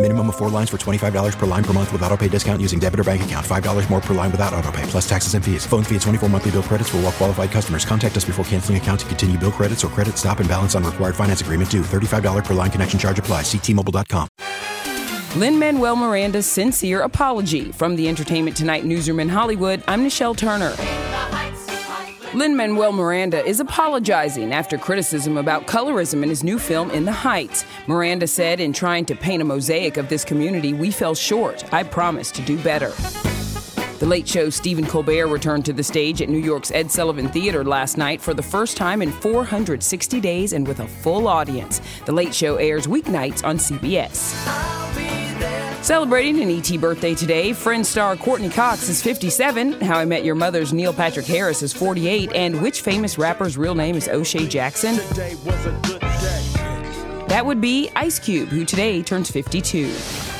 Minimum of four lines for $25 per line per month with auto pay discount using debit or bank account. $5 more per line without auto pay, plus taxes and fees. Phone fee at 24 monthly bill credits for all well qualified customers. Contact us before canceling account to continue bill credits or credit stop and balance on required finance agreement due. $35 per line connection charge apply. Ctmobile.com. Lin Manuel Miranda's sincere apology. From the Entertainment Tonight newsroom in Hollywood, I'm Nichelle Turner. Lin Manuel Miranda is apologizing after criticism about colorism in his new film In the Heights. Miranda said, In trying to paint a mosaic of this community, we fell short. I promise to do better. The Late Show Stephen Colbert returned to the stage at New York's Ed Sullivan Theater last night for the first time in 460 days and with a full audience. The Late Show airs weeknights on CBS. Celebrating an ET birthday today, Friends star Courteney Cox is 57, How I Met Your Mother's Neil Patrick Harris is 48, and which famous rapper's real name is O'Shea Jackson? That would be Ice Cube, who today turns 52.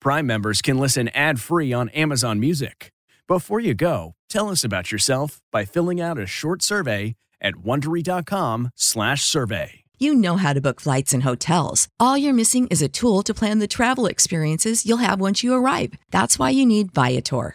Prime members can listen ad-free on Amazon Music. Before you go, tell us about yourself by filling out a short survey at wondery.com/survey. You know how to book flights and hotels. All you're missing is a tool to plan the travel experiences you'll have once you arrive. That's why you need Viator.